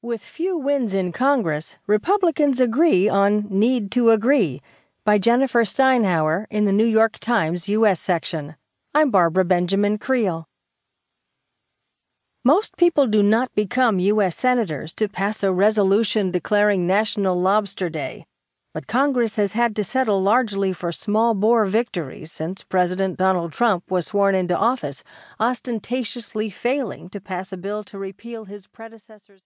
With few wins in Congress, Republicans agree on Need to Agree by Jennifer Steinhauer in the New York Times U.S. section. I'm Barbara Benjamin Creel. Most people do not become U.S. Senators to pass a resolution declaring National Lobster Day, but Congress has had to settle largely for small bore victories since President Donald Trump was sworn into office, ostentatiously failing to pass a bill to repeal his predecessor's